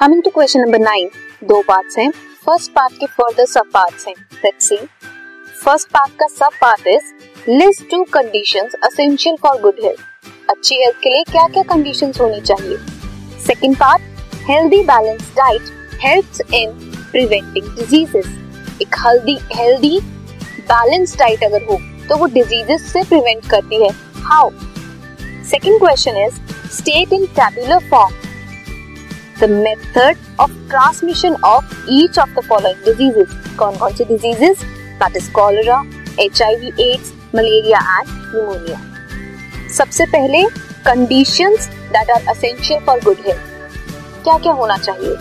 Coming to question number nine दो parts हैं। First part के फर्दर सब पार्ट्स हैं। लेट्स सी फ़र्स्ट पार्ट का sub part is list two conditions essential for good health अच्छी health के लिए क्या क्या कंडीशंस होनी चाहिए? Second part healthy balance diet helps in preventing diseases एक हेल्दी हेल्दी बैलेंस डाइट अगर हो तो वो डिजीजेस से प्रिवेंट करती है। How second question is state in tabular form the method of transmission of each of the following diseases कौन कौन सी diseases that is cholera H I V AIDS malaria and pneumonia सबसे पहले conditions that are essential for good health क्या क्या होना चाहिए?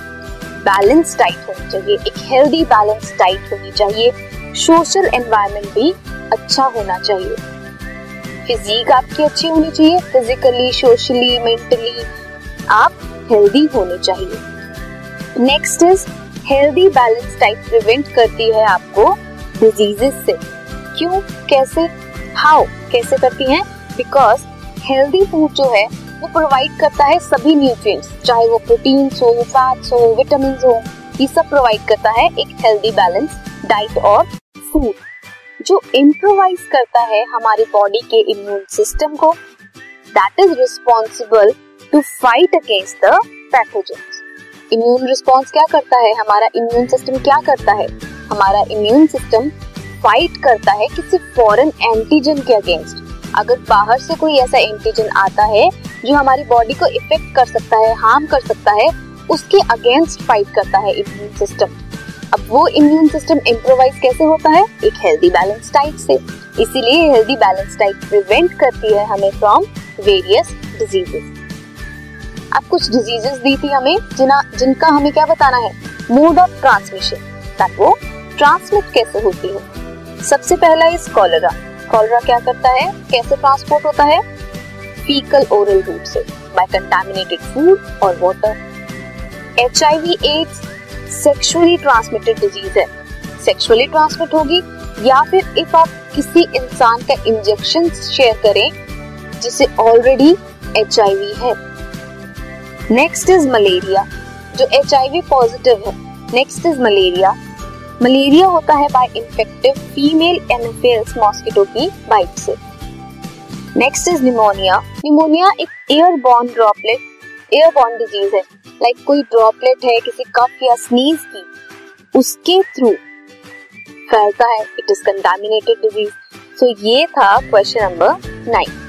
Balance diet होनी चाहिए, एक हेल्दी बैलेंस डाइट होनी चाहिए। सोशल एनवायरनमेंट भी अच्छा होना चाहिए। फिजिक आपकी अच्छी होनी चाहिए फिजिकली सोशली मेंटली आप हेल्दी होने चाहिए। Next is healthy balance diet prevent करती है आपको डिजीजेस से। क्यों? कैसे? हाउ कैसे करती हैं? बिकॉज़ हेल्दी फ़ूड जो है, वो प्रोवाइड करता है सभी न्यूट्रिएंट्स चाहे वो प्रोटीन्स हो फैट्स हो विटामिन हो, ये सब प्रोवाइड करता है एक हेल्दी बैलेंस डाइट और फ़ूड जो इम्प्रोवाइज करता है हमारी बॉडी के इम्यून सिस्टम को that is responsible to fight against the pathogens immune response क्या करता है? हमारा इम्यून सिस्टम क्या करता है? हमारा इम्यून सिस्टम फाइट करता है किसी फॉरेन एंटीजन के अगेंस्ट अगर बाहर से कोई ऐसा एंटीजन आता है, जो हमारी बॉडी को इफ़ेक्ट कर सकता है हार्म कर सकता है, उसके अगेंस्ट फाइट करता है इम्यून सिस्टम अब वो इम्यून सिस्टम इम्प्रोवाइज कैसे होता है? एक हेल्दी बैलेंस डाइट से. इसीलिए हेल्दी बैलेंस डाइट प्रिवेंट करती है हमें फ्रॉम वेरियस डिजीजेस अब कुछ डिजीजेस दी थी हमें, जिना, जिनका हमें क्या बताना है? मोड ऑफ़ ट्रांसमिशन वो ट्रांसमिट कैसे होती है? सबसे पहला इज़ कॉलरा कॉलरा क्या करता है? कैसे ट्रांसपोर्ट होता है? फीकल ओरल रूट से बाय कंटामिनेटेड फ़ूड और water H I V AIDS sexually transmitted disease है. सेक्सुअली ट्रांसमिट होगी, या फिर इफ़ आप किसी इंसान का इंजेक्शन शेयर करें, जिसे ऑलरेडी एच आई वी है. नेक्स्ट इज़ मलेरिया जो एच पॉजिटिव है. नेक्स्ट इज़ मलेरिया मलेरिया होता है by infective female anopheles mosquito की बाइट से. नेक्स्ट इज़ निमोनिया निमोनिया एक air borne droplet air borne disease है. लाइक like कोई ड्रॉपलेट है किसी कफ या स्नीज की, उसके थ्रू फैलता है. It is contaminated disease so ये था question number nine